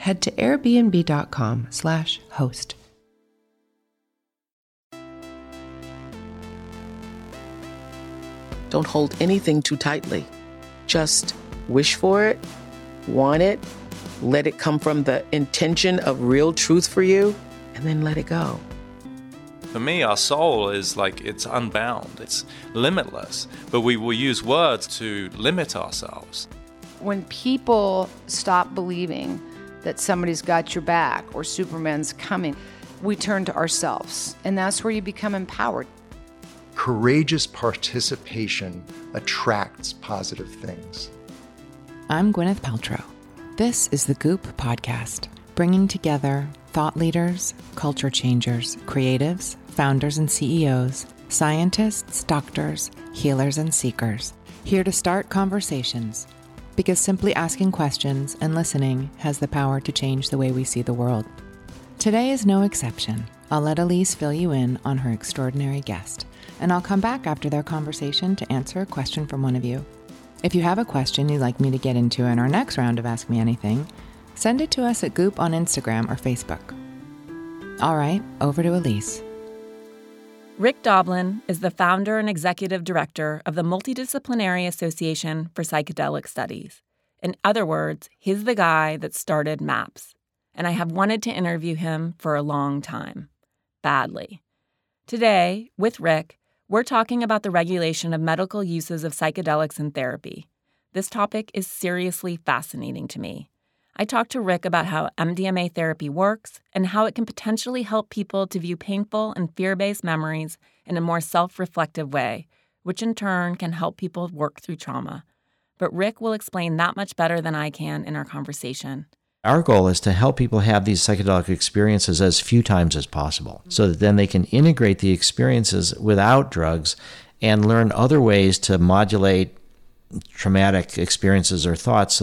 head to airbnb.com slash host. Don't hold anything too tightly. Just wish for it, want it, let it come from the intention of real truth for you, and then let it go. For me, our soul is like it's unbound, it's limitless, but we will use words to limit ourselves. When people stop believing that somebody's got your back or Superman's coming, we turn to ourselves, and that's where you become empowered. Courageous participation attracts positive things. I'm Gwyneth Paltrow. This is the Goop Podcast, bringing together thought leaders, culture changers, creatives, founders and CEOs, scientists, doctors, healers, and seekers, here to start conversations. Because simply asking questions and listening has the power to change the way we see the world. Today is no exception. I'll let Elise fill you in on her extraordinary guest, and I'll come back after their conversation to answer a question from one of you. If you have a question you'd like me to get into in our next round of Ask Me Anything, send it to us at Goop on Instagram or Facebook. All right, over to Elise. Rick Doblin is the founder and executive director of the Multidisciplinary Association for Psychedelic Studies. In other words, he's the guy that started MAPS, and I have wanted to interview him for a long time. Badly. Today, with Rick, we're talking about the regulation of medical uses of psychedelics in therapy. This topic is seriously fascinating to me. I talked to Rick about how MDMA therapy works and how it can potentially help people to view painful and fear based memories in a more self reflective way, which in turn can help people work through trauma. But Rick will explain that much better than I can in our conversation. Our goal is to help people have these psychedelic experiences as few times as possible so that then they can integrate the experiences without drugs and learn other ways to modulate traumatic experiences or thoughts.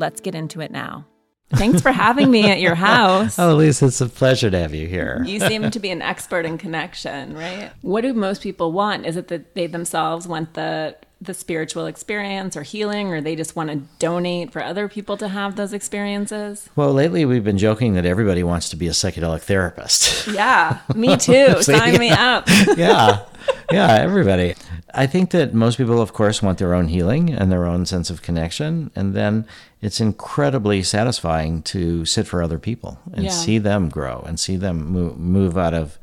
Let's get into it now. Thanks for having me at your house. Oh, Elise, it's a pleasure to have you here. You seem to be an expert in connection, right? What do most people want? Is it that they themselves want the the spiritual experience or healing, or they just want to donate for other people to have those experiences? Well, lately we've been joking that everybody wants to be a psychedelic therapist. Yeah, me too. Sign me up. yeah, yeah, everybody. I think that most people, of course, want their own healing and their own sense of connection. And then it's incredibly satisfying to sit for other people and Yeah. see them grow and see them move, move out of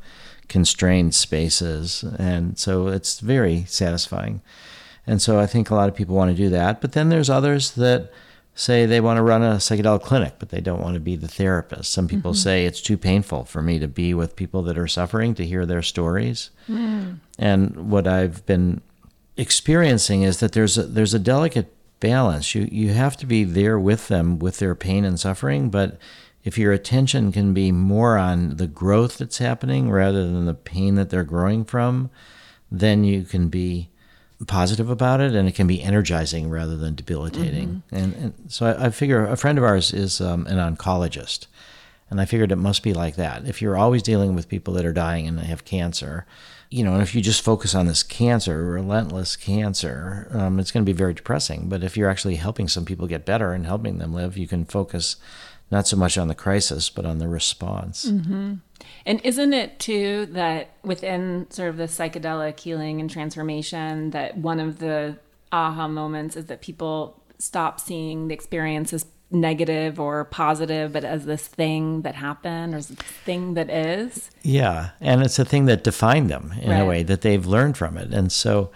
constrained spaces. And so it's very satisfying. And so I think a lot of people want to do that. But then there's others that say they want to run a psychedelic clinic, but they don't want to be the therapist. Some people mm-hmm. say it's too painful for me to be with people that are suffering, to hear their stories. Mm. And what I've been experiencing is that there's a, there's a delicate balance. You you have to be there with them with their pain and suffering, but if your attention can be more on the growth that's happening rather than the pain that they're growing from, then you can be positive about it and it can be energizing rather than debilitating. And, and so I, I figure a friend of ours is um, an oncologist. And I figured it must be like that. If you're always dealing with people that are dying and they have cancer, you know, if you just focus on this cancer, relentless cancer, um, it's going to be very depressing. But if you're actually helping some people get better and helping them live, you can focus not so much on the crisis, but on the response. And isn't it too that within sort of the psychedelic healing and transformation, that one of the aha moments is that people stop seeing the experience as negative or positive, but as this thing that happened or this thing that is. Yeah, and it's a thing that defined them in Right. a way that they've learned from it, and so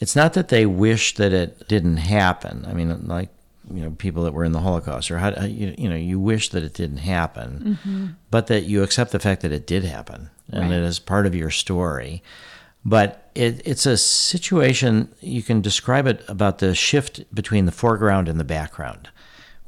it's not that they wish that it didn't happen. I mean, like you know, people that were in the Holocaust, or how how you, you know, you wish that it didn't happen, mm-hmm. but that you accept the fact that it did happen, and it is part of your story. But it, it's a situation you can describe it about the shift between the foreground and the background.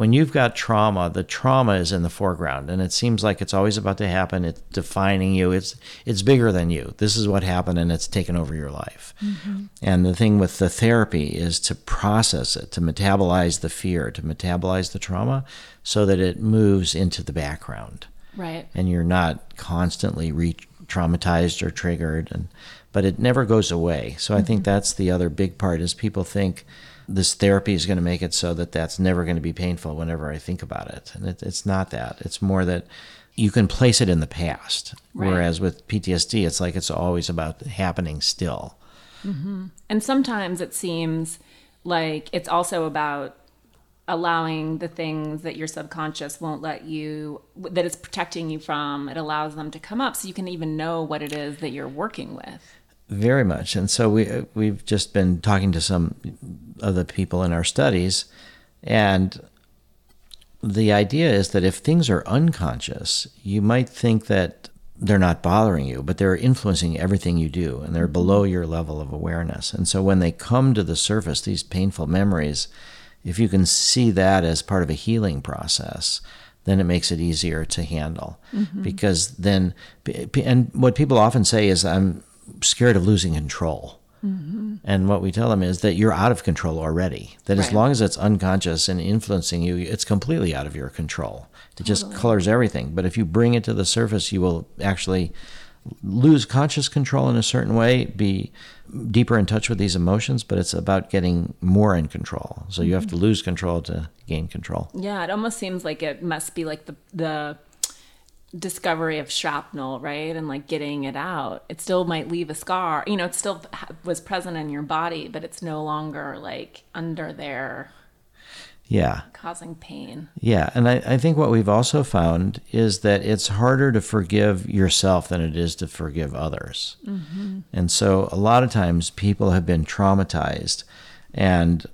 When you've got trauma, the trauma is in the foreground, and it seems like it's always about to happen. It's defining you. It's it's bigger than you. This is what happened, and it's taken over your life. Mm-hmm. And the thing with the therapy is to process it, to metabolize the fear, to metabolize the trauma, so that it moves into the background Right. and you're not constantly re-traumatized or triggered and but it never goes away so i think mm-hmm. that's the other big part is people think this therapy is going to make it so that that's never going to be painful whenever i think about it. And it, it's not that. It's more that you can place it in the past. Right. whereas with ptsd it's like it's always about happening still. Mm-hmm. And sometimes it seems like it's also about allowing the things that your subconscious won't let you that it's protecting you from. It allows them to come up so you can even know what it is that you're working with Very much. And so we we've just been talking to some of the people in our studies, and the idea is that if things are unconscious, you might think that they're not bothering you, but they're influencing everything you do, and they're below your level of awareness. And so when they come to the surface, these painful memories, if you can see that as part of a healing process, then it makes it easier to handle. Mm-hmm. Because then, and what people often say is, I'm scared of losing control. Mm-hmm. And what we tell them is that you're out of control already. That as long as it's unconscious and influencing you, it's completely out of your control. It just colors everything. But if you bring it to the surface, you will actually lose conscious control in a certain way, be deeper in touch with these emotions, but it's about getting more in control. So you have to mm-hmm. lose control to gain control. yeah it almost seems like it must be like the the discovery of shrapnel right? And like getting it out. It still might leave a scar. You know it still was present in your body but it's no longer like under there. Yeah. causing pain. Yeah, and I, I think what we've also found is that it's harder to forgive yourself than it is to forgive others. Mm-hmm. And so a lot of times people have been traumatized and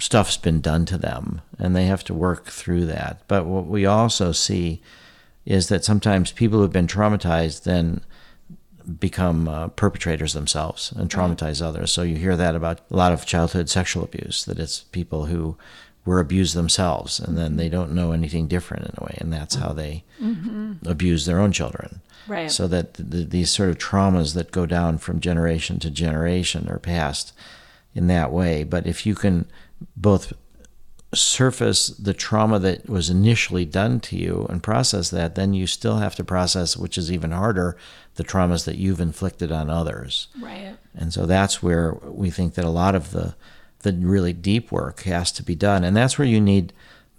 stuff's been done to them and they have to work through that. But what we also see is that sometimes people who've been traumatized then become uh, perpetrators themselves and traumatize others. So you hear that about a lot of childhood sexual abuse, that it's people who were abused themselves and then they don't know anything different in a way. And that's how they abuse their own children. Right. So that th- these sort of traumas that go down from generation to generation are passed in that way. But if you can both surface the trauma that was initially done to you and process that, then you still have to process, which is even harder, the traumas that you've inflicted on others. right And so that's where we think that a lot of the the really deep work has to be done. And that's where you need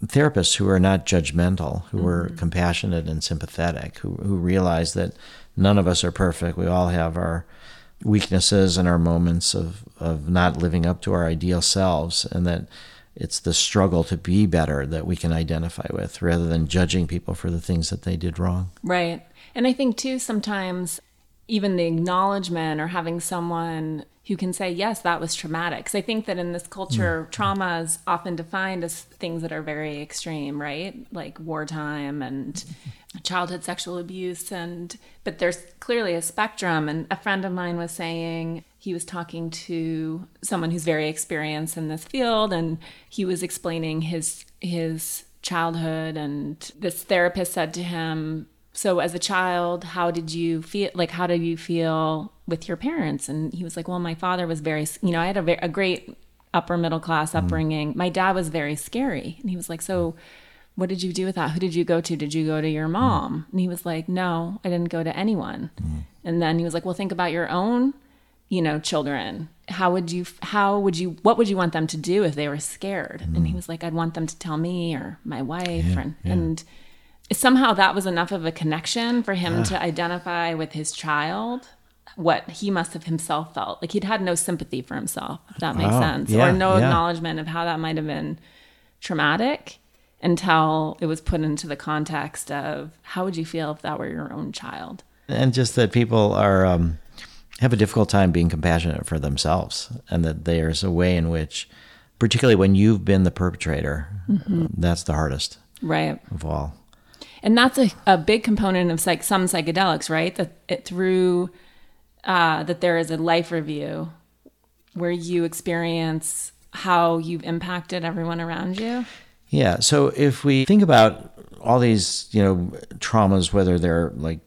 therapists who are not judgmental, who are mm-hmm. compassionate and sympathetic, who, who realize that none of us are perfect. We all have our weaknesses and our moments of, of not living up to our ideal selves, and that it's the struggle to be better that we can identify with rather than judging people for the things that they did wrong. Right. And I think too, sometimes even the acknowledgement or having someone who can say, yes, that was traumatic. Because I think that in this culture, mm. trauma is often defined as things that are very extreme, right? Like wartime and childhood sexual abuse. And, but there's clearly a spectrum. And a friend of mine was saying, he was talking to someone who's very experienced in this field and he was explaining his his childhood and this therapist said to him so as a child how did you feel like how did you feel with your parents? And he was like well my father was very you know i had a, very, a great upper middle class mm-hmm. upbringing. My dad was very scary. And he was like so what did you do with that? Who did you go to? Did you go to your mm-hmm. mom? And he was like no i didn't go to anyone. Mm-hmm. And then he was like well think about your own you know children how would you how would you what would you want them to do if they were scared and he was like i'd want them to tell me or my wife and and somehow that was enough of a connection for him to identify with his child what he must have himself felt like he'd had no sympathy for himself if that makes Wow. sense Yeah, or no yeah. acknowledgement of how that might have been traumatic until it was put into the context of how would you feel if that were your own child? And just that people are um, have a difficult time being compassionate for themselves, and that there's a way in which, particularly when you've been the perpetrator, Mm-hmm. that's the hardest Right. of all. And that's a, a big component of psych, some psychedelics, right? That it through uh, that there is a life review where you experience how you've impacted everyone around you. Yeah. So if we think about all these, you know, traumas, whether they're like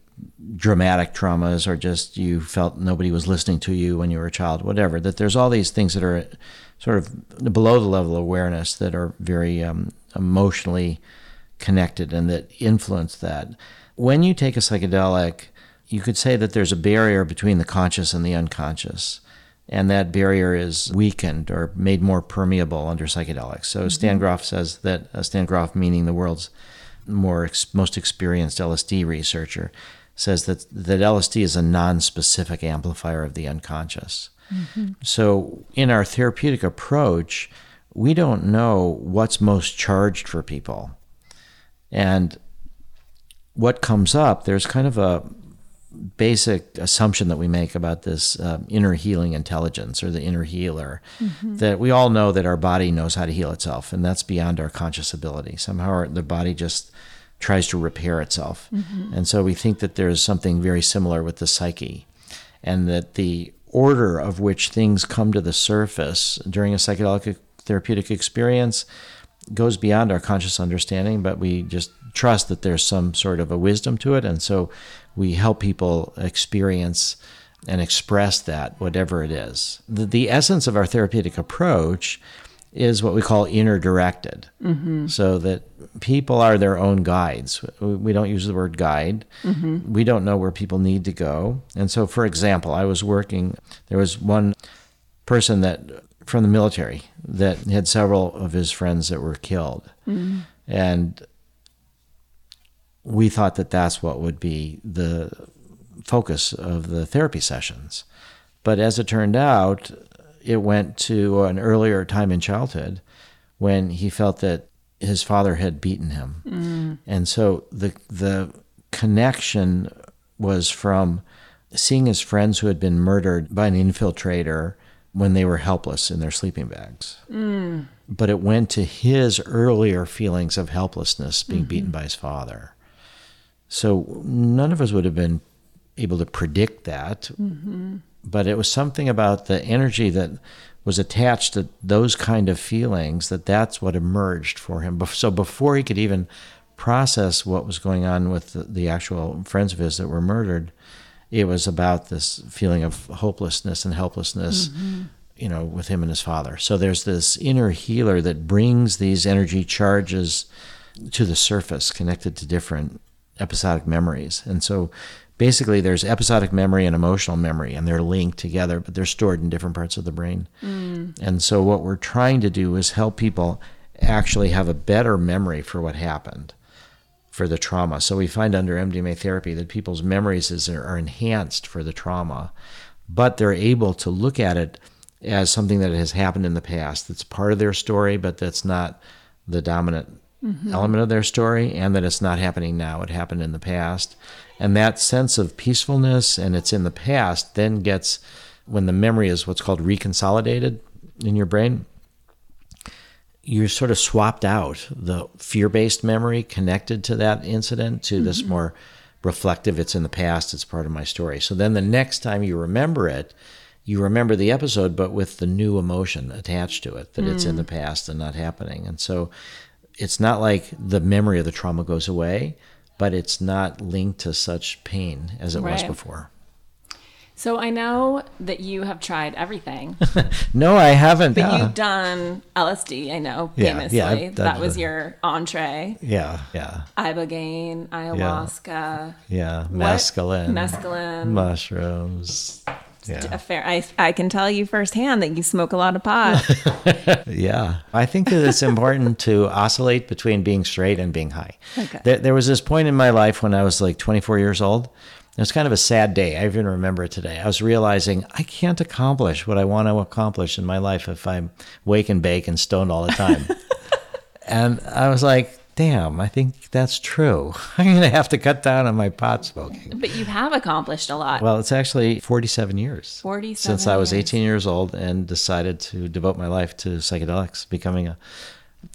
dramatic traumas or just you felt nobody was listening to you when you were a child, whatever, that there's all these things that are sort of below the level of awareness that are very um, emotionally connected and that influence that. When you take a psychedelic, you could say that there's a barrier between the conscious and the unconscious and that barrier is weakened or made more permeable under psychedelics. So Stan Grof says that uh, Stan Grof, meaning the world's more ex- most experienced LSD researcher, says that that LSD is a non-specific amplifier of the unconscious. So in our therapeutic approach, we don't know what's most charged for people, and what comes up. There's kind of a basic assumption that we make about this uh, inner healing intelligence or the inner healer that we all know that our body knows how to heal itself and that's beyond our conscious ability somehow our, the body just tries to repair itself mm-hmm. and so we think that there's something very similar with the psyche and that the order of which things come to the surface during a psychedelic therapeutic experience goes beyond our conscious understanding, but we just trust that there's some sort of a wisdom to it. And so we help people experience and express that, whatever it is. The, the essence of our therapeutic approach is what we call inner directed. Mm-hmm. So that people are their own guides. We we don't use the word guide. Mm-hmm. We don't know where people need to go. And so, for example, I was working, there was one person that from the military that had several of his friends that were killed. Mm-hmm. And we thought that that's what would be the focus of the therapy sessions. But as it turned out, it went to an earlier time in childhood when he felt that his father had beaten him. Mm. And so the the connection was from seeing his friends who had been murdered by an infiltrator when they were helpless in their sleeping bags. Mm. But it went to his earlier feelings of helplessness being mm-hmm. beaten by his father. So none of us would have been able to predict that. Mm-hmm. But it was something about the energy that was attached to those kind of feelings that that's what emerged for him. So before he could even process what was going on with the, the actual friends of his that were murdered, it was about this feeling of hopelessness and helplessness, mm-hmm. you know, with him and his father. So there's this inner healer that brings these energy charges to the surface, connected to different episodic memories. And so basically there's episodic memory and emotional memory and they're linked together but they're stored in different parts of the brain. Mm. And so what we're trying to do is help people actually have a better memory for what happened for the trauma. So we find under mdma therapy that people's memories is, are enhanced for the trauma but they're able to look at it as something that has happened in the past. That's part of their story but that's not the dominant mm-hmm. element of their story and that it's not happening now. It happened in the past and that sense of peacefulness and it's in the past then gets when the memory is what's called reconsolidated in your brain you're sort of swapped out. The fear-based memory connected to that incident to this mm-hmm. more reflective it's in the past it's part of my story. So then the next time you remember it you remember the episode but with the new emotion attached to it that it's in mm. the past and not happening. And so it's not like the memory of the trauma goes away but it's not linked to such pain as it was before So I know that you have tried everything, no i haven't but yeah. you've uh-huh. done LSD. I know famously yeah, I've that was the- your entree. yeah yeah Ibogaine, ayahuasca, yeah what- mescaline mescaline. mushrooms yeah A fair. I I can tell you firsthand that you smoke a lot of pot. Yeah, I think that it's important to oscillate between being straight and being high. Okay. There, there was this point in my life when I was like 24 years old. It was kind of a sad day. I even remember it today. I was realizing I can't accomplish what I want to accomplish in my life if I'm wake and bake and stoned all the time. and I was like, damn, I think that's true. I'm going to have to cut down on my pot smoking. But you have accomplished a lot. Well, it's actually 47 years. 47 Since I was 18 years old and decided to devote my life to psychedelics, becoming a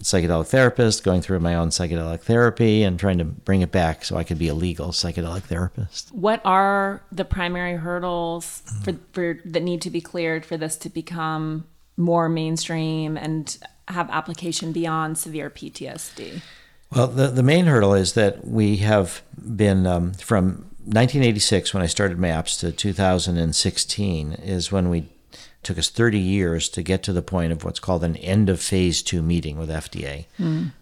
psychedelic therapist, going through my own psychedelic therapy and trying to bring it back so I could be a legal psychedelic therapist. what are the primary hurdles for, for that need to be cleared for this to become more mainstream and have application beyond severe PTSD? Well, the, the main hurdle is that we have been um, from 1986, when I started MAPS, to 2016, is when we took us 30 years to get to the point of what's called an end of phase two meeting with FDA.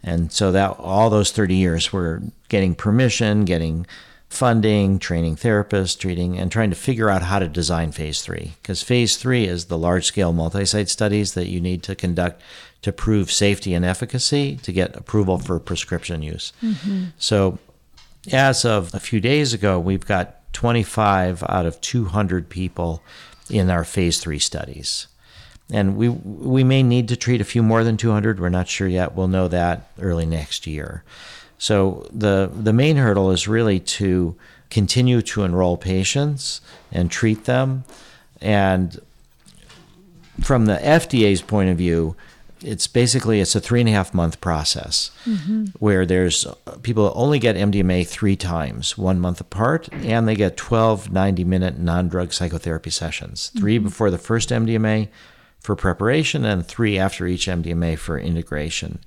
And so that all those 30 years were getting permission, getting funding, training therapists, treating, and trying to figure out how to design phase three. Because phase three is the large scale multi site studies that you need to conduct to prove safety and efficacy to get approval for prescription use. Mm-hmm. So, as of a few days ago, we've got 25 out of 200 people in our phase three studies. And we we may need to treat a few more than 200. We're not sure yet. We'll know that early next year. So the the main hurdle is really to continue to enroll patients and treat them. And from the FDA's point of view, it's basically it's a three and a half month process mm-hmm. where there's people only get MDMA three times, one month apart, and they get 12 90 minute non drug psychotherapy sessions, 3 mm-hmm. before the first MDMA for preparation and three after each MDMA for integration.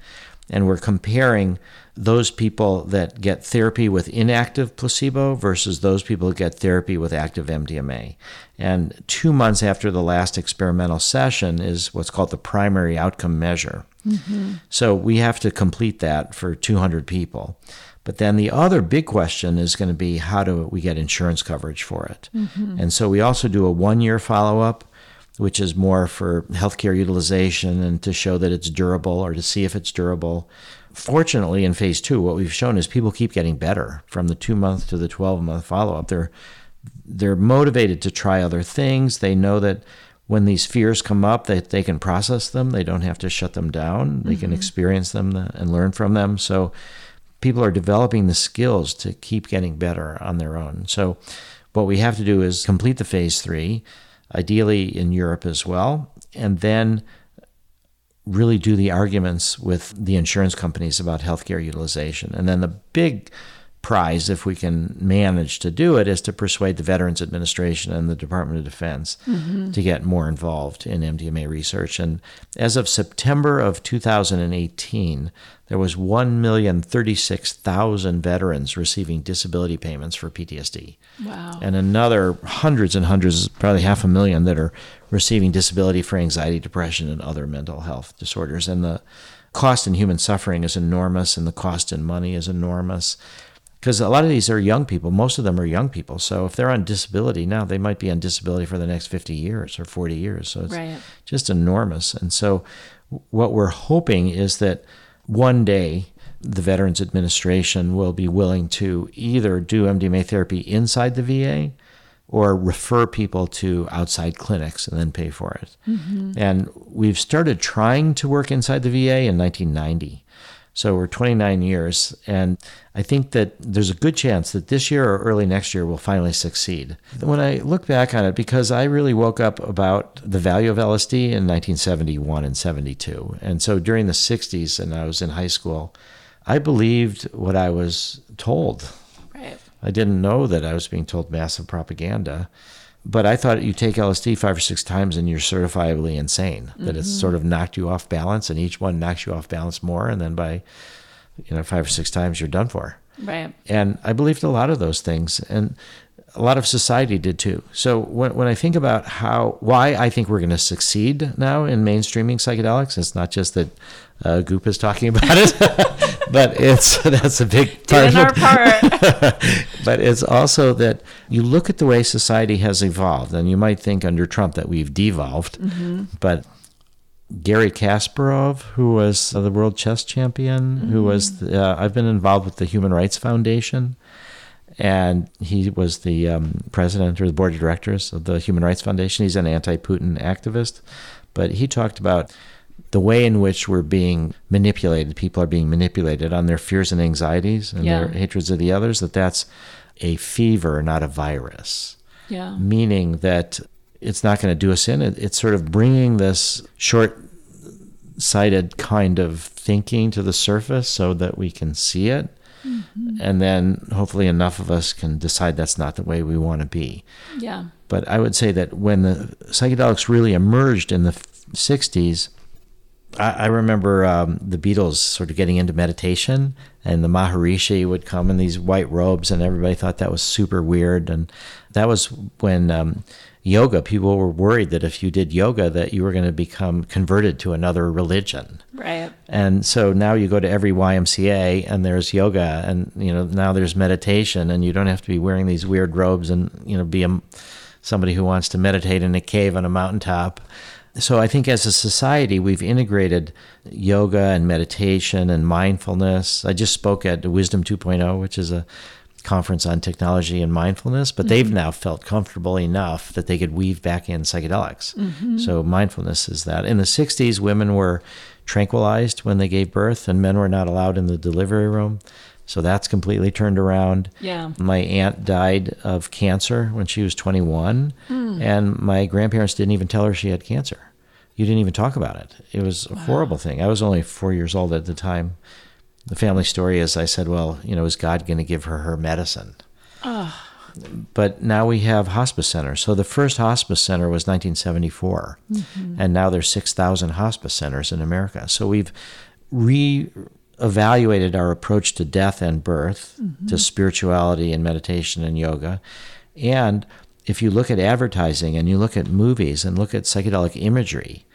And we're comparing those people that get therapy with inactive placebo versus those people who get therapy with active MDMA. And two months after the last experimental session is what's called the primary outcome measure. Mm-hmm. So we have to complete that for 200 people. But then the other big question is going to be how do we get insurance coverage for it? Mm-hmm. And so we also do a one year follow up which is more for healthcare utilization and to show that it's durable or to see if it's durable. Fortunately, in phase two, what we've shown is people keep getting better from the two month to the 12 month follow up. They're, they're motivated to try other things. They know that when these fears come up, that they can process them. They don't have to shut them down. They can mm-hmm. experience them uh, and learn from them. So people are developing the skills to keep getting better on their own. So what we have to do is complete the phase three ideally in Europe as well, and then really do the arguments with the insurance companies about healthcare utilization. And then the big prize, if we can manage to do it, is to persuade the Veterans Administration and the Department of Defense mm-hmm. to get more involved in MDMA research. And as of September of 2018, there was 1,036,000 veterans receiving disability payments for PTSD. Wow. And another hundreds and hundreds, probably half a million, that are receiving disability for anxiety, depression, and other mental health disorders. And the cost in human suffering is enormous, and the cost in money is enormous. Because a lot of these are young people. Most of them are young people. So if they're on disability now, they might be on disability for the next 50 years or 40 years. So it's Right. just enormous. And so what we're hoping is that one day the Veterans Administration will be willing to either do MDMA therapy inside the VA or refer people to outside clinics and then pay for it. Mm-hmm. And we've started trying to work inside the VA in 1990. So we're 29 years, and I think that there's a good chance that this year or early next year we'll finally succeed. When I look back on it, because I really woke up about the value of LSD in 1971 and 72, and so during the 60s, and I was in high school, I believed what I was told. Right. I didn't know that I was being told massive propaganda. But I thought you take LSD five or six times and you're certifiably insane. That it's sort of knocked you off balance, and each one knocks you off balance more, and then by you know five or six times you're done for. Right. And I believed a lot of those things, and a lot of society did too. So when, when I think about how why I think we're going to succeed now in mainstreaming psychedelics, it's not just that uh, Goop is talking about it, but it's that's a big part Doing our part. but it's also that you look at the way society has evolved, and you might think under Trump that we've devolved, but Garry Kasparov, who was the world chess champion, who was uh, I've been involved with the Human Rights Foundation, and he was the um, president or the board of directors of the Human Rights Foundation. He's an anti-Putin activist, but he talked about the way in which we're being manipulated, people are being manipulated on their fears and anxieties and Yeah. their hatreds of the others, that that's a fever, not a virus. Yeah. Meaning that it's not going to do us in. It, it's sort of bringing this short sighted kind of thinking to the surface so that we can see it. Mm-hmm. And then hopefully enough of us can decide that's not the way we want to be. Yeah. But I would say that when the psychedelics really emerged in the 60s, I, I remember um, the Beatles sort of getting into meditation, and the Maharishi would come in these white robes, and everybody thought that was super weird. And that was when um, yoga, people were worried that if you did yoga, that you were going to become converted to another religion. Right. And so now you go to every YMCA and there's yoga and you know now there's meditation and you don't have to be wearing these weird robes and you know be a, somebody who wants to meditate in a cave on a mountaintop. So I think as a society we've integrated yoga and meditation and mindfulness. I just spoke at Wisdom 2.0 which is a conference on technology and mindfulness, but they've mm-hmm. now felt comfortable enough that they could weave back in psychedelics. Mm-hmm. So mindfulness is that. In the 60s, women were tranquilized when they gave birth, and men were not allowed in the delivery room. So that's completely turned around. Yeah. My aunt died of cancer when she was 21, hmm. and my grandparents didn't even tell her she had cancer. You didn't even talk about it. It was a horrible thing. I was only four years old at the time. The family story is I said, well, you know, is God going to give her her medicine? But now we have hospice centers. So the first hospice center was 1974, mm-hmm. and now there's 6,000 hospice centers in America. So we've re-evaluated our approach to death and birth, mm-hmm. to spirituality and meditation and yoga, and if you look at advertising and you look at movies and look at psychedelic imagery,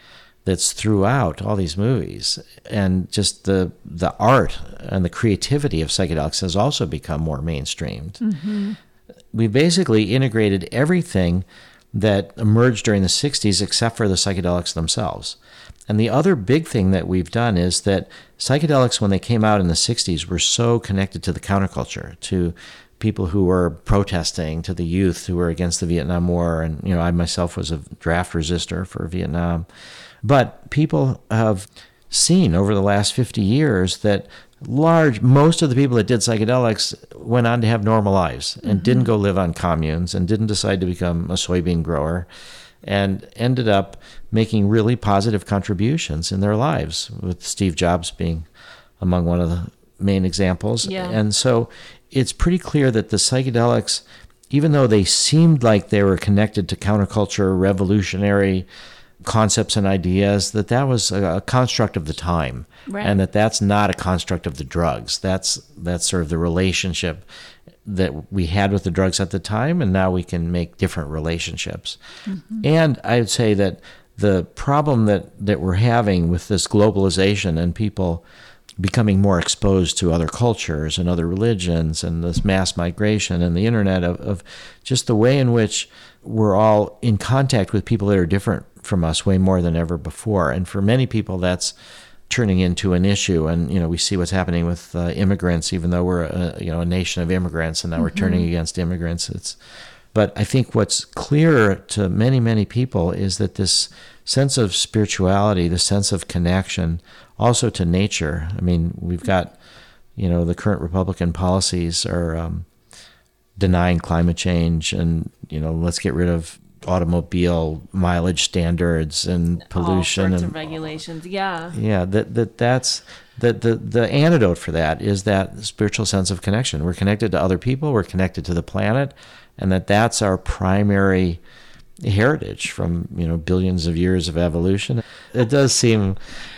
that's throughout all these movies and just the the art and the creativity of psychedelics has also become more mainstreamed mm-hmm. we basically integrated everything that emerged during the 60s except for the psychedelics themselves and the other big thing that we've done is that psychedelics when they came out in the 60s were so connected to the counterculture to people who were protesting to the youth who were against the Vietnam War. And you know I myself was a draft resistor for Vietnam. But people have seen over the last 50 years that large most of the people that did psychedelics went on to have normal lives and mm-hmm. didn't go live on communes and didn't decide to become a soybean grower and ended up making really positive contributions in their lives with Steve Jobs being among one of the main examples Yeah. and so it's pretty clear that the psychedelics even though they seemed like they were connected to counterculture revolutionary concepts and ideas that that was a, construct of the time. Right. and that that's not a construct of the drugs. That's that's sort of the relationship that we had with the drugs at the time and now we can make different relationships. Mm-hmm. And i would say that the problem that that we're having with this globalization and people becoming more exposed to other cultures and other religions and this mass migration and the internet of, of just the way in which we're all in contact with people that are different from us way more than ever before. And for many people that's turning into an issue. And you know we see what's happening with uh, immigrants even though we're a, you know a nation of immigrants and now we're turning against immigrants. It's but I think what's clear to many, many people is that this sense of spirituality, the sense of connection, also to nature. I mean, we've got, you know, the current Republican policies are um, denying climate change and, you know, let's get rid of automobile mileage standards and pollution and regulations. Yeah. yeah, that that that's the, the the antidote for that is that spiritual sense of connection. We're connected to other people. We're connected to the planet, and that that's our primary heritage from you know billions of years of evolution. It does seem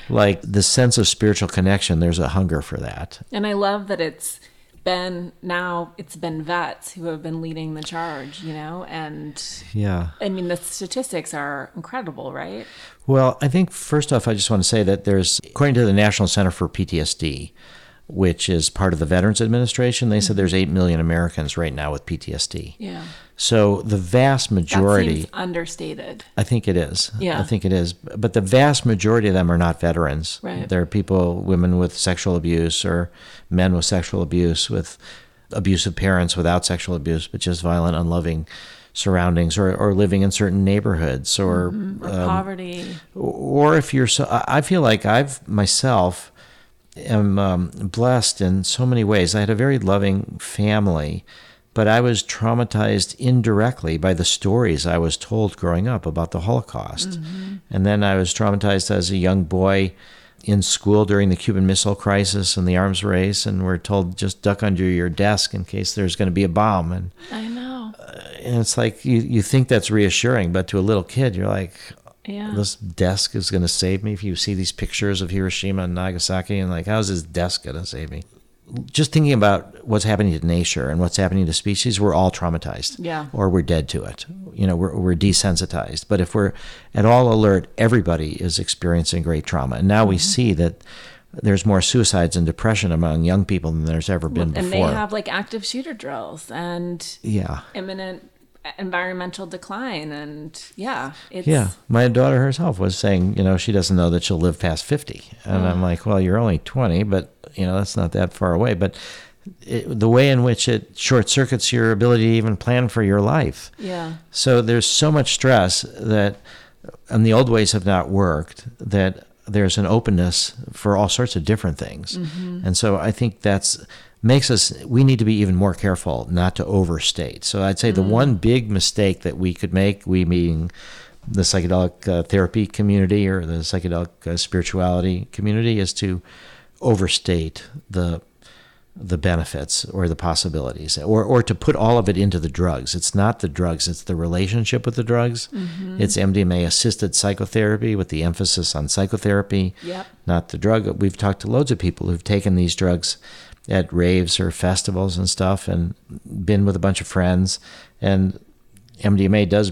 like the sense of spiritual connection. There's a hunger for that. And I love that it's been now it's been vets who have been leading the charge, you know, and Yeah. I mean the statistics are incredible, right? Well, I think first off, I just want to say that there's, according to the National Center for PTSD, which is part of the Veterans Administration, they said there's 8 million Americans right now with PTSD. Yeah. So the vast majority, understated. I think it is. Yeah. I think it is. But the vast majority of them are not veterans. Right. There are people, women with sexual abuse or men with sexual abuse, with abusive parents without sexual abuse, but just violent, unloving surroundings or, or living in certain neighborhoods or Mm-hmm. or um, poverty. or if you're so I feel like I've myself am um, blessed in so many ways. I had a very loving family, but I was traumatized indirectly by the stories I was told growing up about the Holocaust. And then I was traumatized as a young boy in school during the Cuban Missile Crisis and the arms race, and we're told just duck under your desk in case there's going to be a bomb. And, I know. and it's like you, you think that's reassuring, but to a little kid, you're like, Yeah. this desk is going to save me. If you see these pictures of Hiroshima and Nagasaki, and like, how's this desk going to save me? Just thinking about what's happening to nature and what's happening to species, we're all traumatized. Yeah. Or we're dead to it. You know, we're, we're desensitized. But if we're at all alert, everybody is experiencing great trauma. And now we Mm-hmm. see that there's more suicides and depression among young people than there's ever been and before. And they have like active shooter drills and yeah. imminent environmental decline and yeah it's Yeah, my daughter herself was saying, you know, she doesn't know that she'll live past 50. And I'm mm. like, well, you're only 20, but, you know, that's not that far away. But it, the way in which it short circuits your ability to even plan for your life. yeah So there's so much stress that, and the old ways have not worked, that there's an openness for all sorts of different things. Mm-hmm. And so I think that's makes us we need to be even more careful not to overstate. So I'd say the one big mistake that we could make, we meaning the psychedelic uh, therapy community or the psychedelic uh, spirituality community, is to overstate the the benefits or the possibilities or, or to put all of it into the drugs. It's not the drugs, it's the relationship with the drugs. It's MDMA assisted psychotherapy with the emphasis on psychotherapy, Yep. not the drug. We've talked to loads of people who've taken these drugs at raves or festivals and stuff and been with a bunch of friends. And MDMA does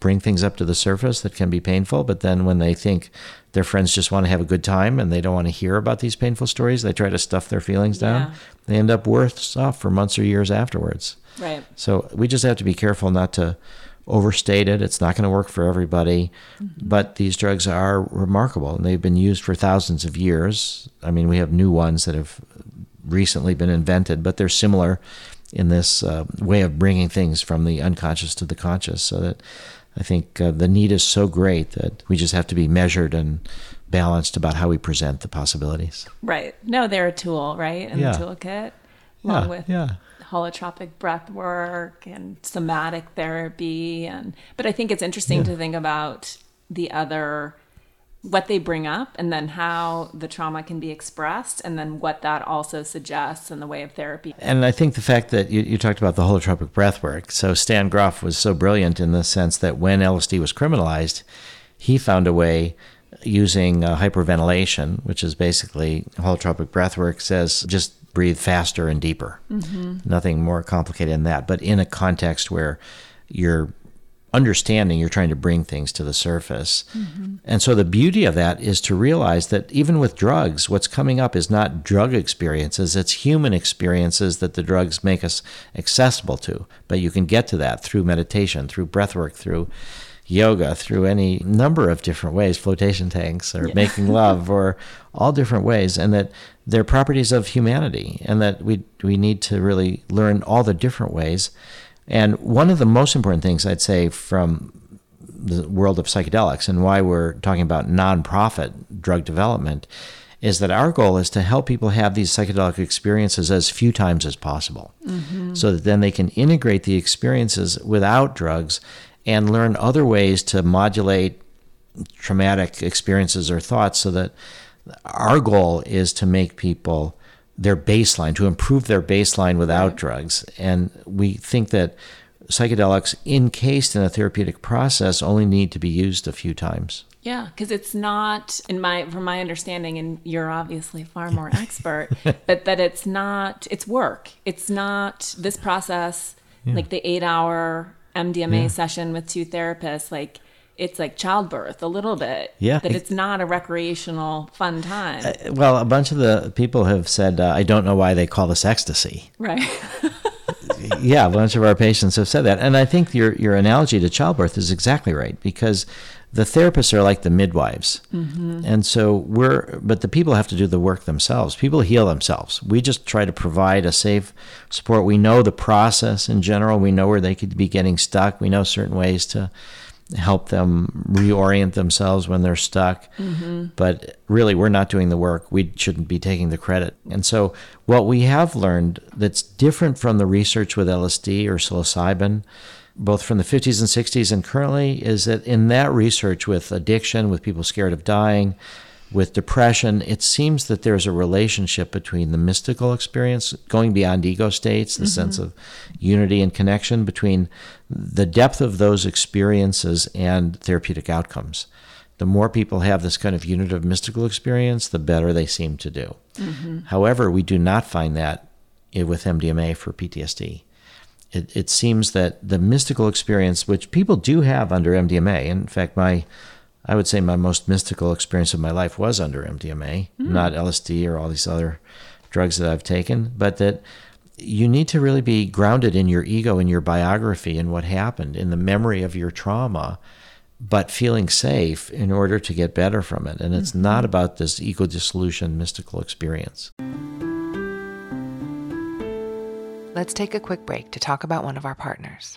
bring things up to the surface that can be painful, but then when they think their friends just want to have a good time and they don't want to hear about these painful stories, they try to stuff their feelings down. Yeah. They end up worse off for months or years afterwards. right So we just have to be careful not to overstate it. It's not going to work for everybody, mm-hmm. but these drugs are remarkable and they've been used for thousands of years. I mean, we have new ones that have recently been invented, but they're similar in this uh, way of bringing things from the unconscious to the conscious. So that I think uh, the need is so great that we just have to be measured and balanced about how we present the possibilities. right no they're a tool right in Yeah. the toolkit along Yeah, with yeah. holotropic breath work and somatic therapy and but i think it's interesting to think about the other what they bring up and then how the trauma can be expressed and then what that also suggests in the way of therapy And I think the fact that you, you talked about the holotropic breath work. So Stan Grof was so brilliant in the sense that when LSD was criminalized, he found a way using uh, hyperventilation, which is basically holotropic breath work, says just breathe faster and deeper. Nothing more complicated than that. But in a context where you're understanding you're trying to bring things to the surface. Mm-hmm. And so the beauty of that is to realize that even with drugs, what's coming up is not drug experiences, it's human experiences that the drugs make us accessible to. But you can get to that through meditation, through breath work, through yoga, through any number of different ways, flotation tanks or making love or all different ways and that they're properties of humanity and that we we need to really learn all the different ways. And one of the most important things I'd say from the world of psychedelics and why we're talking about nonprofit drug development is that our goal is to help people have these psychedelic experiences as few times as possible. Mm-hmm. So that then they can integrate the experiences without drugs and learn other ways to modulate traumatic experiences or thoughts so that our goal is to make people their baseline to improve their baseline without drugs and we think that psychedelics encased in a therapeutic process only need to be used a few times Yeah, because it's not in my from my understanding, and you're obviously far more expert, but that it's not it's work. It's not this process like the eight hour MDMA session with two therapists. Like it's like childbirth a little bit. Yeah. that it's not a recreational fun time. well a bunch of the people have said uh, i don't know why they call this ecstasy right. yeah, a bunch of our patients have said that. And I think your, your analogy to childbirth is exactly right because the therapists are like the midwives. Mm-hmm. And so we're, but the people have to do the work themselves. People heal themselves. We just try to provide a safe support. We know the process in general. We know where they could be getting stuck. We know certain ways to help them reorient themselves when they're stuck. Mm-hmm. But really, we're not doing the work. We shouldn't be taking the credit. And so, what we have learned that's different from the research with LSD or psilocybin, both from the 50s and 60s and currently, is that in that research with addiction, with people scared of dying, with depression, it seems that there's a relationship between the mystical experience, going beyond ego states, the mm-hmm. sense of unity and connection between the depth of those experiences and therapeutic outcomes. The more people have this kind of unitive mystical experience, the better they seem to do. Mm-hmm. However, we do not find that with MDMA for PTSD. It, it seems that the mystical experience, which people do have under MDMA, in fact, my I would say my most mystical experience of my life was under MDMA, mm. not LSD or all these other drugs that I've taken, but that you need to really be grounded in your ego, in your biography, and what happened, in the memory of your trauma, but feeling safe in order to get better from it. And it's mm-hmm. not about this ego dissolution mystical experience. Let's take a quick break to talk about one of our partners.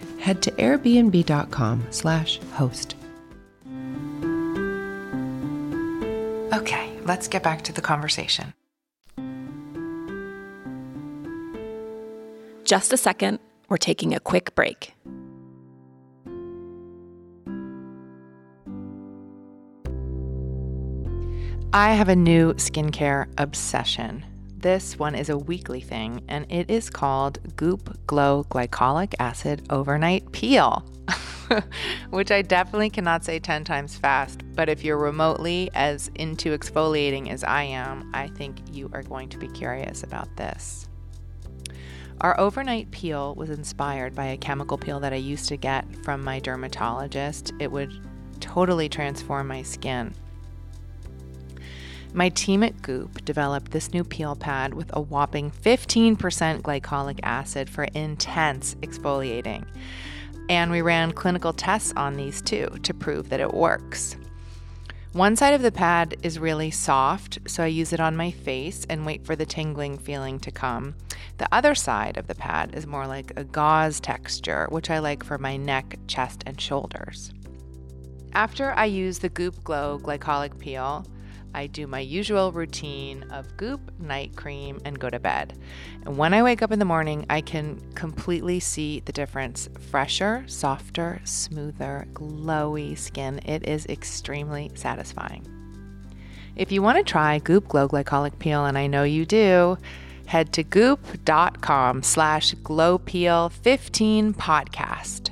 head to airbnb.com/host. Okay, let's get back to the conversation. Just a second, we're taking a quick break. I have a new skincare obsession. This one is a weekly thing, and it is called Goop Glow Glycolic Acid Overnight Peel, which I definitely cannot say 10 times fast. But if you're remotely as into exfoliating as I am, I think you are going to be curious about this. Our overnight peel was inspired by a chemical peel that I used to get from my dermatologist. It would totally transform my skin. My team at Goop developed this new peel pad with a whopping 15% glycolic acid for intense exfoliating. And we ran clinical tests on these too to prove that it works. One side of the pad is really soft, so I use it on my face and wait for the tingling feeling to come. The other side of the pad is more like a gauze texture, which I like for my neck, chest, and shoulders. After I use the Goop Glow glycolic peel, I do my usual routine of goop, night cream, and go to bed. And when I wake up in the morning, I can completely see the difference fresher, softer, smoother, glowy skin. It is extremely satisfying. If you want to try Goop Glow Glycolic Peel, and I know you do, head to goop.com slash glowpeel15 podcast.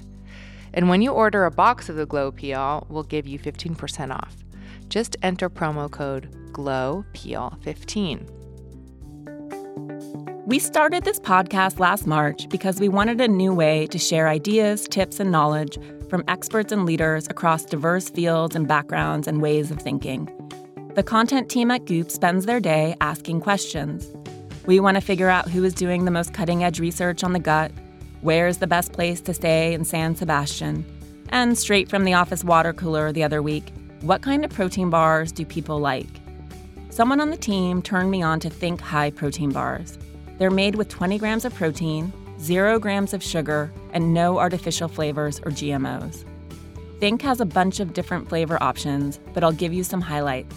And when you order a box of the Glow Peel, we'll give you 15% off just enter promo code GLOWPEEL15. We started this podcast last March because we wanted a new way to share ideas, tips, and knowledge from experts and leaders across diverse fields and backgrounds and ways of thinking. The content team at Goop spends their day asking questions. We want to figure out who is doing the most cutting edge research on the gut, where is the best place to stay in San Sebastian, and straight from the office water cooler the other week, what kind of protein bars do people like? Someone on the team turned me on to Think High protein bars. They're made with 20 grams of protein, 0 grams of sugar, and no artificial flavors or GMOs. Think has a bunch of different flavor options, but I'll give you some highlights.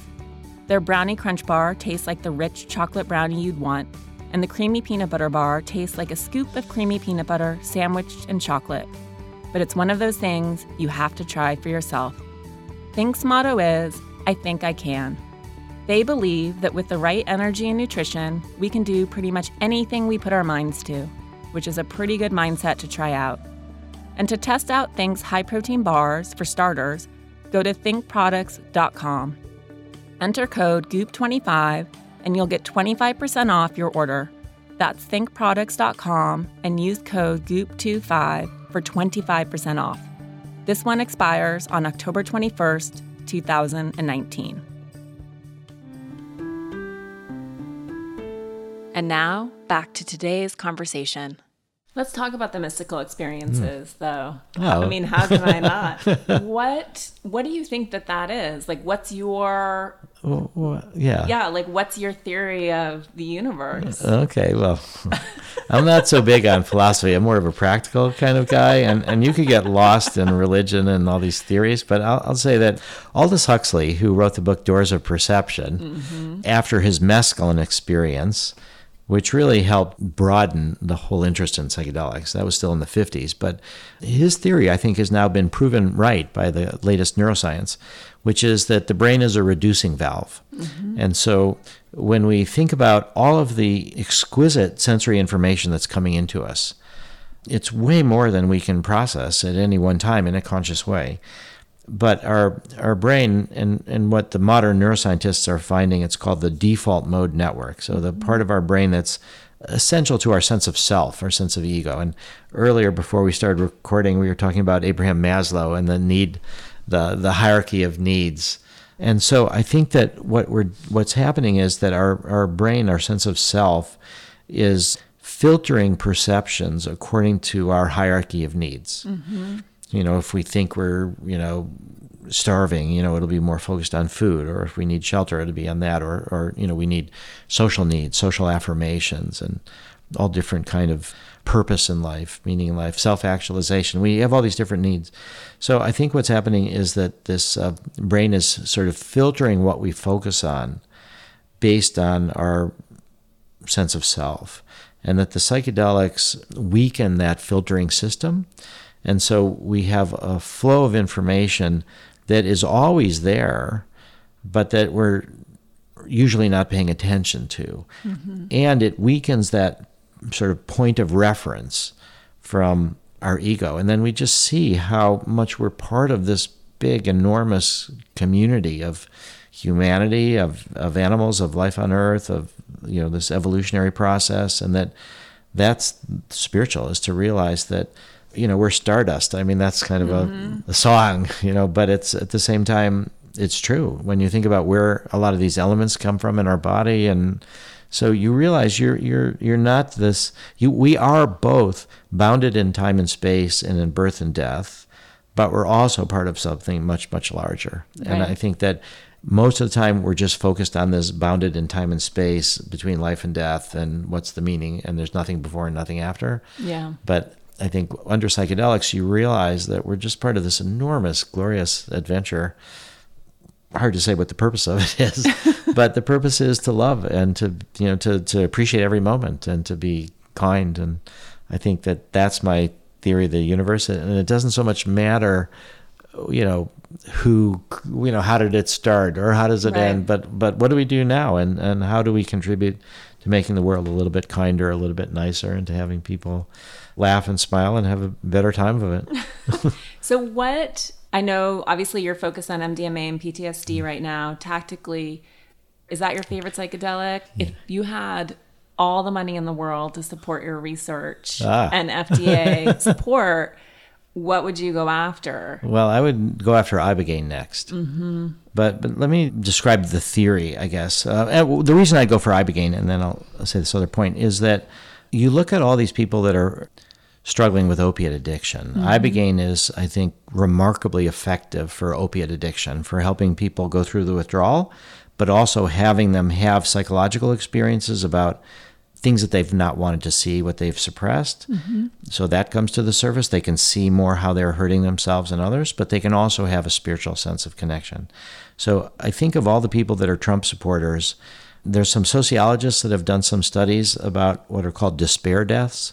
Their brownie crunch bar tastes like the rich chocolate brownie you'd want, and the creamy peanut butter bar tastes like a scoop of creamy peanut butter sandwiched in chocolate. But it's one of those things you have to try for yourself. Think's motto is I think I can. They believe that with the right energy and nutrition, we can do pretty much anything we put our minds to, which is a pretty good mindset to try out. And to test out Think's high protein bars, for starters, go to thinkproducts.com. Enter code GOOP25 and you'll get 25% off your order. That's thinkproducts.com and use code GOOP25 for 25% off. This one expires on October 21st, 2019. And now, back to today's conversation. Let's talk about the mystical experiences, hmm. though. Oh. I mean, how can I not? what What do you think that that is? Like, what's your Well, well, yeah. yeah? Like, what's your theory of the universe? Okay, well, I'm not so big on philosophy. I'm more of a practical kind of guy, and, and you could get lost in religion and all these theories. But I'll, I'll say that Aldous Huxley, who wrote the book Doors of Perception, mm-hmm. after his mescaline experience, which really helped broaden the whole interest in psychedelics. That was still in the 50s. But his theory, I think, has now been proven right by the latest neuroscience, which is that the brain is a reducing valve. Mm-hmm. And so when we think about all of the exquisite sensory information that's coming into us, it's way more than we can process at any one time in a conscious way but our our brain and and what the modern neuroscientists are finding it's called the default mode network. So the part of our brain that's essential to our sense of self our sense of ego. And earlier before we started recording we were talking about Abraham Maslow and the need the the hierarchy of needs. And so I think that what we're what's happening is that our our brain our sense of self is filtering perceptions according to our hierarchy of needs mm-hmm. You know, if we think we're, you know, starving, you know, it'll be more focused on food, or if we need shelter, it'll be on that, or, or you know, we need social needs, social affirmations, and all different kind of purpose in life, meaning in life, self-actualization. We have all these different needs. So I think what's happening is that this uh, brain is sort of filtering what we focus on based on our sense of self, and that the psychedelics weaken that filtering system. And so we have a flow of information that is always there, but that we're usually not paying attention to. Mm-hmm. And it weakens that sort of point of reference from our ego. And then we just see how much we're part of this big, enormous community of humanity, of, of animals, of life on earth, of you know this evolutionary process, and that that's spiritual is to realize that you know we're stardust. I mean that's kind of a, mm-hmm. a song, you know, but it's at the same time it's true. When you think about where a lot of these elements come from in our body and so you realize you're you're you're not this you we are both bounded in time and space and in birth and death but we're also part of something much much larger. And i think that most of the time we're just focused on this bounded in time and space between life and death and what's the meaning and there's nothing before and nothing after. Yeah. but I think under psychedelics, you realize that we're just part of this enormous, glorious adventure. Hard to say what the purpose of it is, but the purpose is to love and to you know to to appreciate every moment and to be kind. And I think that that's my theory of the universe. And it doesn't so much matter, you know, who you know how did it start or how does it Right. end, but but what do we do now and and how do we contribute to making the world a little bit kinder, a little bit nicer, and to having people laugh and smile and have a better time of it. So, what I know, obviously, you're focused on MDMA and PTSD right now. Tactically, is that your favorite psychedelic? If you had all the money in the world to support your research Ah. and FDA support, what would you go after? Well, I would go after ibogaine next. Mm-hmm. But but let me describe the theory, I guess. Uh, the reason I go for ibogaine, and then I'll say this other point, is that you look at all these people that are struggling with opiate addiction. Mm-hmm. Ibogaine is, I think, remarkably effective for opiate addiction, for helping people go through the withdrawal, but also having them have psychological experiences about things that they've not wanted to see, what they've suppressed. Mm-hmm. So that comes to the surface. They can see more how they're hurting themselves and others, but they can also have a spiritual sense of connection. So I think of all the people that are Trump supporters, there's some sociologists that have done some studies about what are called despair deaths.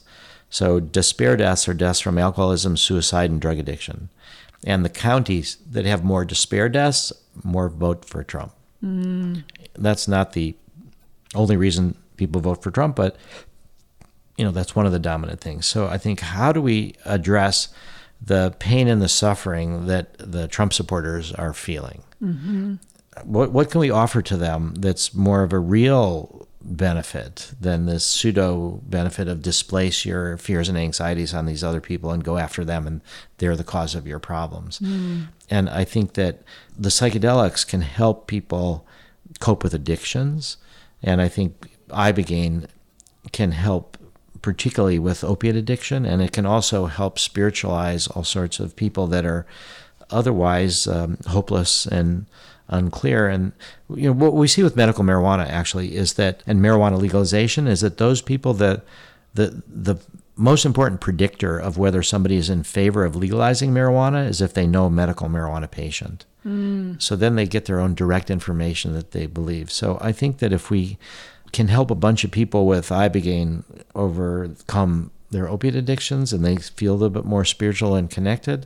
So despair deaths are deaths from alcoholism, suicide, and drug addiction. And the counties that have more despair deaths, more vote for Trump. Mm. That's not the only reason people vote for Trump, but you know that's one of the dominant things. So I think how do we address the pain and the suffering that the Trump supporters are feeling? Mm-hmm. What what can we offer to them that's more of a real benefit than this pseudo benefit of displace your fears and anxieties on these other people and go after them and they're the cause of your problems. And I think that the psychedelics can help people cope with addictions. And I think Ibogaine can help particularly with opiate addiction, and it can also help spiritualize all sorts of people that are otherwise um, hopeless and unclear. And you know what we see with medical marijuana actually is that, and marijuana legalization is that those people that the the most important predictor of whether somebody is in favor of legalizing marijuana is if they know a medical marijuana patient. Hmm. So then they get their own direct information that they believe. So I think that if we can help a bunch of people with ibogaine overcome their opiate addictions and they feel a little bit more spiritual and connected,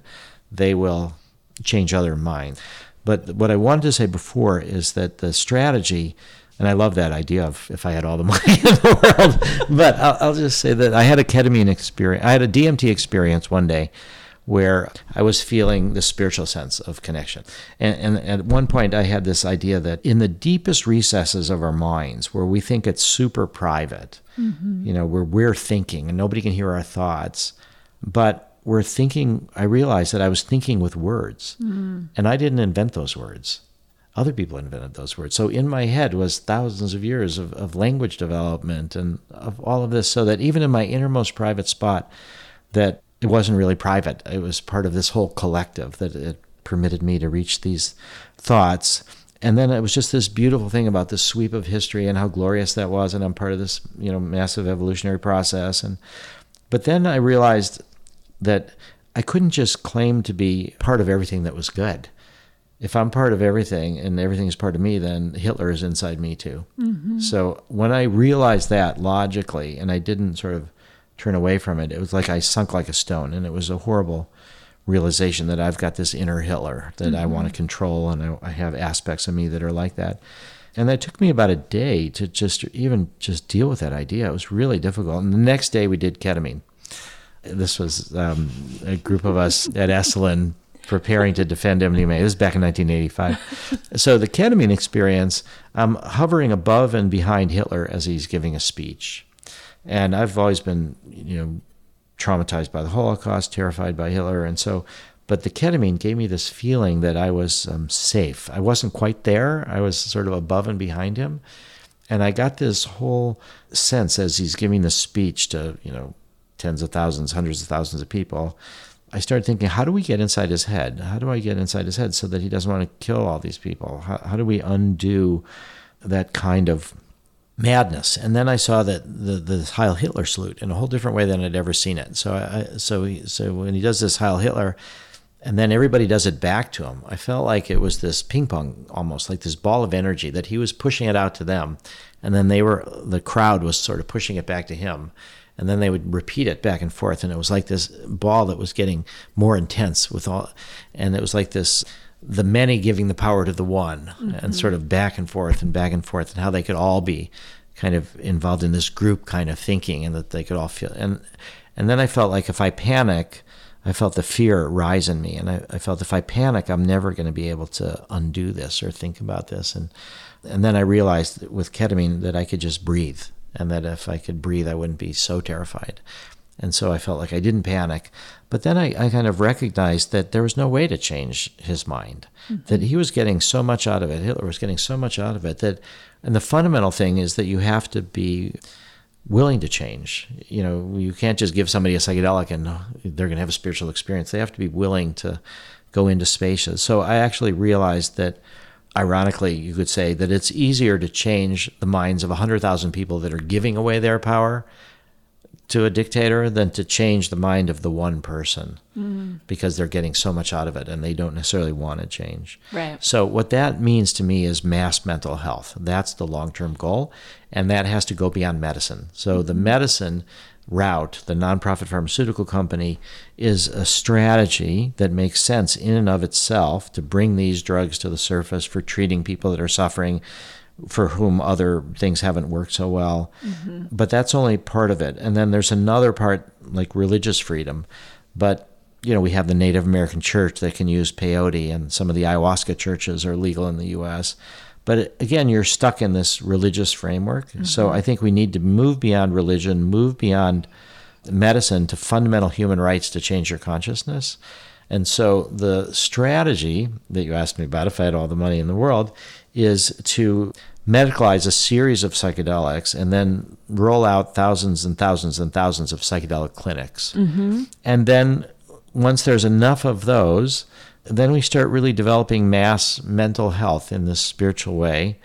they will change other minds. But what I wanted to say before is that the strategy, and I love that idea of if I had all the money in the world, but I'll, I'll just say that I had a ketamine experience, I had a DMT experience one day where I was feeling the spiritual sense of connection. And, and at one point, I had this idea that in the deepest recesses of our minds, where we think it's super private, mm-hmm. you know, where we're thinking and nobody can hear our thoughts, but we're thinking, I realized that I was thinking with words, mm-hmm. and I didn't invent those words. Other people invented those words. So in my head was thousands of years of, of language development and of all of this, so that even in my innermost private spot, that it wasn't really private. It was part of this whole collective that it permitted me to reach these thoughts. And then it was just this beautiful thing about the sweep of history and how glorious that was. And I'm part of this, you know, massive evolutionary process. And but then I realized that I couldn't just claim to be part of everything that was good. If I'm part of everything and everything is part of me, then Hitler is inside me too. Mm-hmm. So when I realized that logically, and I didn't sort of turn away from it, it was like I sunk like a stone, and it was a horrible realization that I've got this inner Hitler that I mm-hmm. want to control, and I, I have aspects of me that are like that. And that took me about a day to just even just deal with that idea. It was really difficult. And the next day we did ketamine. This was um, a group of us at Esalen preparing to defend MDMA. This is back in 1985. so the ketamine experience, I'm hovering above and behind Hitler as he's giving a speech. And I've always been, you know, traumatized by the Holocaust, terrified by Hitler, and so. But the ketamine gave me this feeling that I was um, safe. I wasn't quite there. I was sort of above and behind him, and I got this whole sense as he's giving the speech to you know tens of thousands, hundreds of thousands of people. I started thinking, how do we get inside his head? How do I get inside his head so that he doesn't want to kill all these people? How, how do we undo that kind of madness. And then I saw that the the Heil Hitler salute in a whole different way than I'd ever seen it. So I so he, so when he does this Heil Hitler, and then everybody does it back to him. I felt like it was this ping pong almost like this ball of energy that he was pushing it out to them, and then they were the crowd was sort of pushing it back to him. And then they would repeat it back and forth, and it was like this ball that was getting more intense with all, and it was like this the many giving the power to the one and mm-hmm. sort of back and forth and back and forth and how they could all be kind of involved in this group kind of thinking and that they could all feel and and then I felt like if I panic I felt the fear rise in me. And I, I felt if I panic I'm never going to be able to undo this or think about this. And and then I realized with ketamine that I could just breathe and that if I could breathe I wouldn't be so terrified and so I felt like I didn't panic. But then I, I kind of recognized that there was no way to change his mind, mm-hmm. that he was getting so much out of it. Hitler was getting so much out of it that, and the fundamental thing is that you have to be willing to change. You know, you can't just give somebody a psychedelic and they're going to have a spiritual experience. They have to be willing to go into spaces. So I actually realized that ironically, you could say that it's easier to change the minds of 100,000 people that are giving away their power to a dictator than to change the mind of the one person mm. because they're getting so much out of it and they don't necessarily want to change. Right. So, what that means to me is mass mental health. That's the long term goal, and that has to go beyond medicine. So, mm-hmm. the medicine route, the nonprofit pharmaceutical company, is a strategy that makes sense in and of itself to bring these drugs to the surface for treating people that are suffering for whom other things haven't worked so well. Mm-hmm. But that's only part of it. And then there's another part like religious freedom. But you know, we have the Native American church that can use peyote, and some of the ayahuasca churches are legal in the U.S. But again, you're stuck in this religious framework. Mm-hmm. So I think we need to move beyond religion, move beyond medicine to fundamental human rights to change your consciousness. And so the strategy that you asked me about, if I had all the money in the world, is to medicalize a series of psychedelics and then roll out thousands and thousands and thousands of psychedelic clinics. Mm-hmm. And then once there's enough of those, then we start really developing mass mental health in this spiritual way.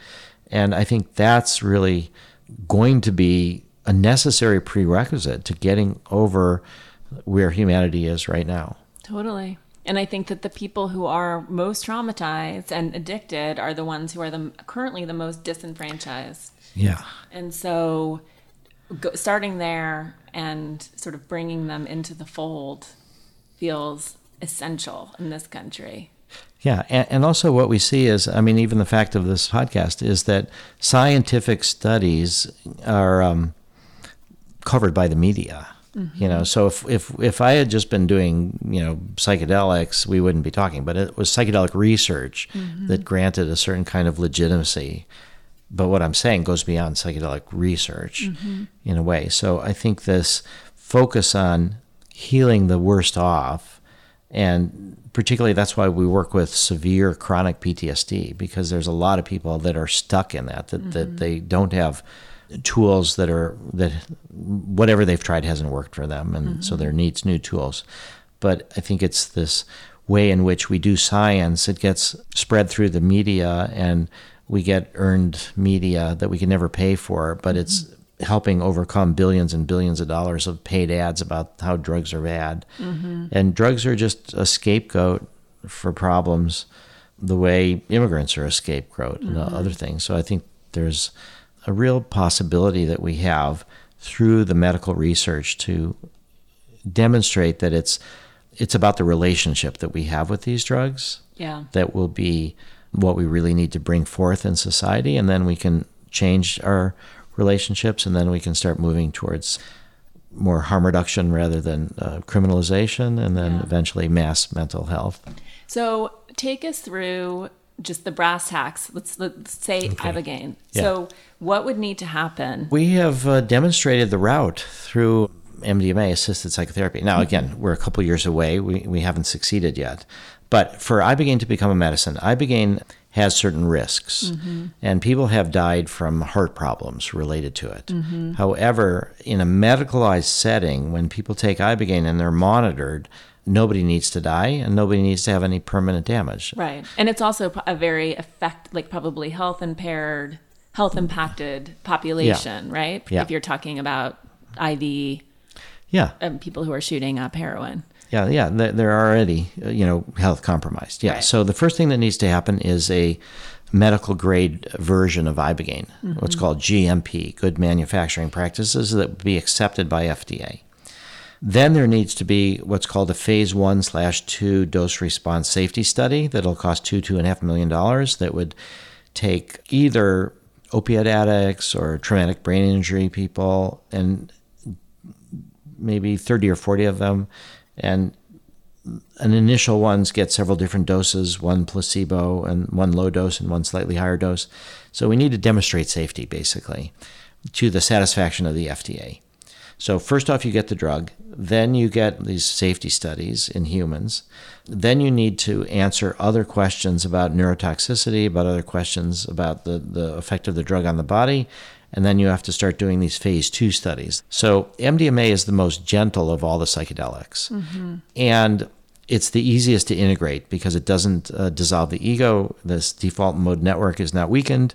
And I think that's really going to be a necessary prerequisite to getting over where humanity is right now. Totally. And I think that the people who are most traumatized and addicted are the ones who are the currently the most disenfranchised. Yeah. And so go, starting there and sort of bringing them into the fold feels essential in this country. Yeah, and, and, also what we see is, I mean, even the fact of this podcast is that scientific studies are um, covered by the media. Mm-hmm. You know, so if, if if I had just been doing you know psychedelics, we wouldn't be talking. But it was psychedelic research mm-hmm. that granted a certain kind of legitimacy. But what I'm saying goes beyond psychedelic research mm-hmm. in a way. So I think this focus on healing the worst off, and particularly that's why we work with severe chronic PTSD because there's a lot of people that are stuck in that that, that mm-hmm. they don't have tools that are that whatever they've tried hasn't worked for them and mm-hmm. so there needs new tools but i think it's this way in which we do science it gets spread through the media and we get earned media that we can never pay for but it's helping overcome billions and billions of dollars of paid ads about how drugs are bad mm-hmm. and drugs are just a scapegoat for problems the way immigrants are a scapegoat and mm-hmm. other things so i think there's a real possibility that we have through the medical research to demonstrate that it's it's about the relationship that we have with these drugs. Yeah. That will be what we really need to bring forth in society and then we can change our relationships and then we can start moving towards more harm reduction rather than uh, criminalization and then yeah. eventually mass mental health. So take us through just the brass tacks. Let's let's say okay. ibogaine. Yeah. So what would need to happen? We have uh, demonstrated the route through MDMA assisted psychotherapy. Now, again, we're a couple years away. We, we haven't succeeded yet. But for Ibogaine to become a medicine, Ibogaine has certain risks, mm-hmm. and people have died from heart problems related to it. Mm-hmm. However, in a medicalized setting, when people take Ibogaine and they're monitored, nobody needs to die and nobody needs to have any permanent damage. Right. And it's also a very effect, like probably health impaired health impacted population, yeah. right? Yeah. If you're talking about IV, yeah, people who are shooting up heroin. Yeah, yeah, they're already uh, you know health compromised. Yeah. Right. So the first thing that needs to happen is a medical grade version of ibogaine, mm-hmm. what's called GMP, good manufacturing practices that would be accepted by FDA. Then there needs to be what's called a phase one slash two dose response safety study that'll cost two two and a half million dollars. That would take either opiate addicts or traumatic brain injury people, and maybe 30 or 40 of them. And an initial ones get several different doses, one placebo and one low dose and one slightly higher dose. So we need to demonstrate safety basically to the satisfaction of the FDA. So first off, you get the drug, then you get these safety studies in humans. Then you need to answer other questions about neurotoxicity, about other questions about the, the effect of the drug on the body. And then you have to start doing these phase two studies. So MDMA is the most gentle of all the psychedelics. Mm-hmm. And it's the easiest to integrate because it doesn't uh, dissolve the ego. This default mode network is not weakened.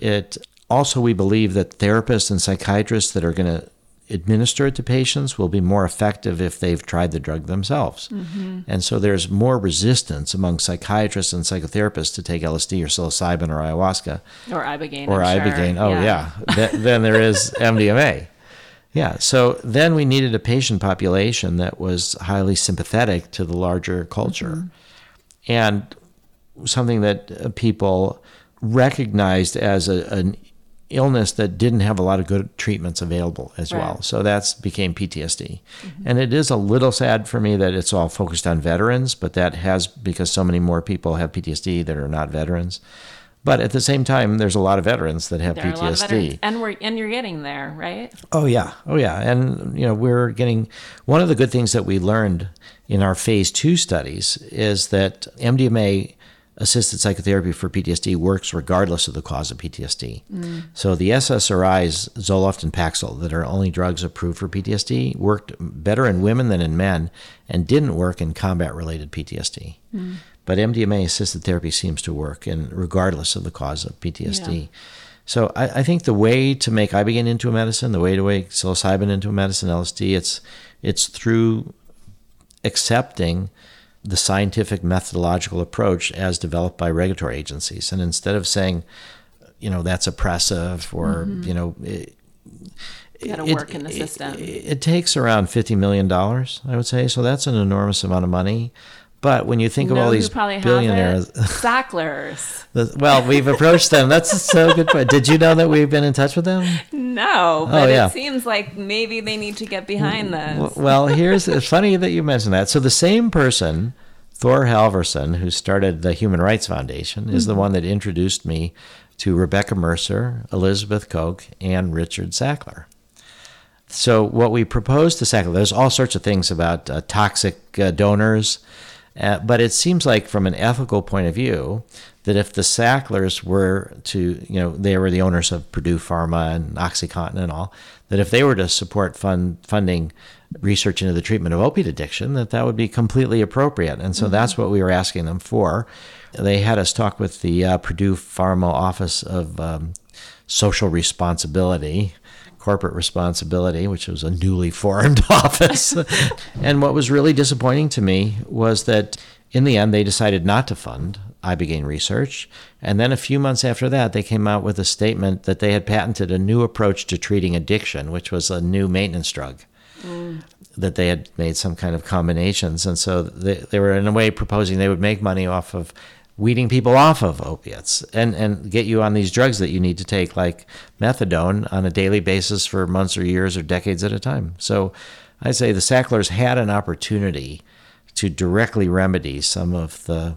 It also, we believe that therapists and psychiatrists that are going to administer it to patients will be more effective if they've tried the drug themselves. Mm-hmm. And so there's more resistance among psychiatrists and psychotherapists to take LSD or psilocybin or ayahuasca Or Ibogaine. or I'm sure. ibogaine. Oh yeah, Th- then there is MDMA. Yeah. So then we needed a patient population that was highly sympathetic to the larger culture, mm-hmm. and something that people recognized as a, an illness that didn't have a lot of good treatments available as well. So that's became PTSD. Mm-hmm. And it is a little sad for me that it's all focused on veterans, but that has because so many more people have PTSD that are not veterans. But at the same time, there's a lot of veterans that have There are a lot of PTSD. And we're and you're getting there, right? Oh yeah, oh yeah, and you know we're getting one of the good things that we learned in our phase two studies is that MDMA assisted psychotherapy for PTSD works regardless of the cause of PTSD. Mm. So the SSRIs, Zoloft and Paxil, that are only drugs approved for PTSD, worked better in women than in men, and didn't work in combat-related PTSD. Mm. But MDMA assisted therapy seems to work, and regardless of the cause of PTSD. So I, I think the way to make ibogaine into a medicine, the way to make psilocybin into a medicine, LSD, it's it's through accepting the scientific methodological approach as developed by regulatory agencies, and instead of saying, you know, that's oppressive or mm-hmm. you know. It, it- work in the it- system. It, it takes around fifty million dollars, I would say. So that's an enormous amount of money. But when you think of all these billionaires. Sacklers. well, we've approached them. That's a so good. point. Did you know that we've been in touch with them? No, but yeah. it seems like maybe they need to get behind this. Well, here's it's funny that you mentioned that. So the same person, Thor Halvorssen, who started the Human Rights Foundation, is the one that introduced me to Rebekah Mercer, Elizabeth Koch, and Richard Sackler. So what we proposed to Sackler, there's all sorts of things about uh, toxic uh, donors, uh, but it seems like from an ethical point of view that if the Sacklers were to, you know, they were the owners of Purdue Pharma and OxyContin and all, that if they were to support fund funding research into the treatment of opiate addiction, that that would be completely appropriate. And so that's what we were asking them for. They had us talk with the uh, Purdue Pharma Office of um, Social Responsibility, corporate responsibility, which was a newly formed office. and what was really disappointing to me was that in the end, they decided not to fund ibogaine research. And then a few months after that, they came out with a statement that they had patented a new approach to treating addiction, which was a new maintenance drug. Mm. That they had made some kind of combinations. And so they, they were, in a way, proposing they would make money off of weeding people off of opiates and, and get you on these drugs that you need to take, like methadone, on a daily basis for months or years or decades at a time. So I say the Sacklers had an opportunity to directly remedy some of the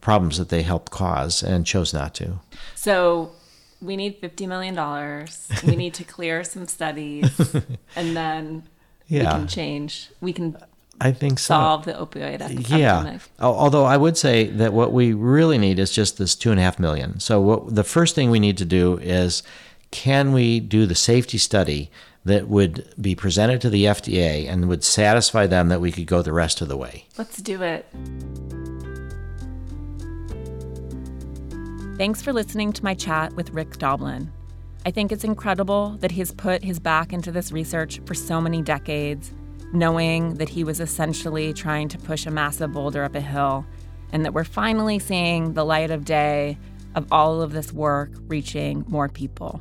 problems that they helped cause and chose not to. So we need fifty million dollars. we need to clear some studies, and then we can change. We can I think so. solve the opioid ep- yeah. Although I would say that what we really need is just this two and a half million. So what the first thing we need to do is can we do the safety study that would be presented to the FDA and would satisfy them that we could go the rest of the way? Let's do it. Thanks for listening to my chat with Rick Doblin. I think it's incredible that he's put his back into this research for so many decades, knowing that he was essentially trying to push a massive boulder up a hill, and that we're finally seeing the light of day of all of this work reaching more people.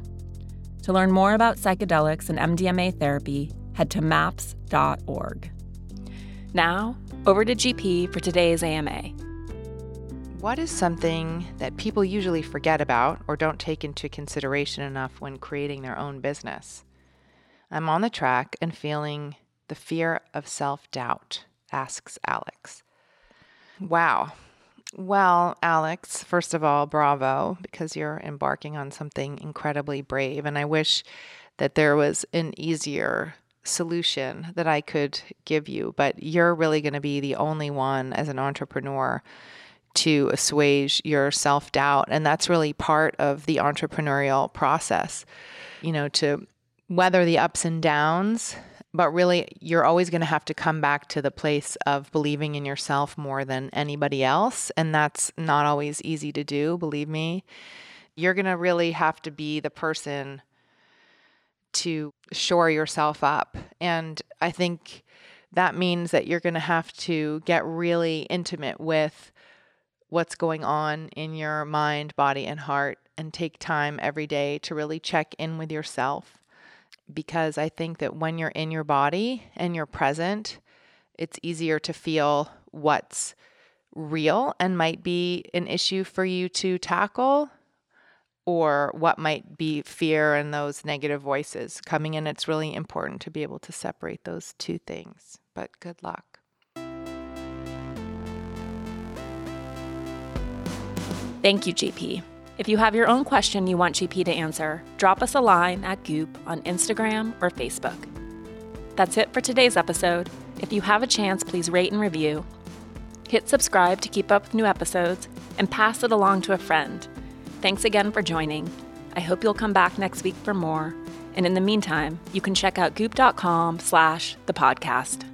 To learn more about psychedelics and MDMA therapy, head to maps.org. Now, over to GP for today's AMA. What is something that people usually forget about or don't take into consideration enough when creating their own business? I'm on the track and feeling the fear of self doubt, asks Alex. Wow. Well, Alex, first of all, bravo, because you're embarking on something incredibly brave. And I wish that there was an easier solution that I could give you, but you're really going to be the only one as an entrepreneur to assuage your self doubt. And that's really part of the entrepreneurial process, you know, to weather the ups and downs But really, you're always going to have to come back to the place of believing in yourself more than anybody else. And that's not always easy to do, believe me. You're going to really have to be the person to shore yourself up. And I think that means that you're going to have to get really intimate with what's going on in your mind, body, and heart and take time every day to really check in with yourself. Because I think that when you're in your body and you're present, it's easier to feel what's real and might be an issue for you to tackle or what might be fear and those negative voices coming in. It's really important to be able to separate those two things. But good luck. Thank you, GP. If you have your own question you want GP to answer, drop us a line at Goop on Instagram or Facebook. That's it for today's episode. If you have a chance, please rate and review. Hit subscribe to keep up with new episodes and pass it along to a friend. Thanks again for joining. I hope you'll come back next week for more. And in the meantime, you can check out goop.com slash the podcast.